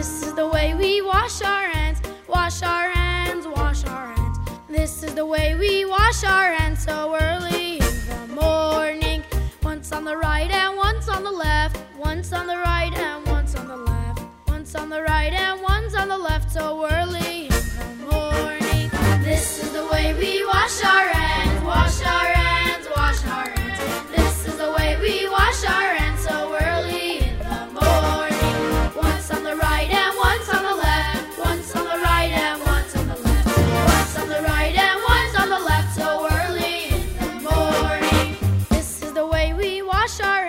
This is the way we wash our hands, wash our hands, wash our hands. This is the way we wash our hands so early in the morning. Once on the right and once on the left, once on the right and once on the left, once on the right and once on the left so early. wash our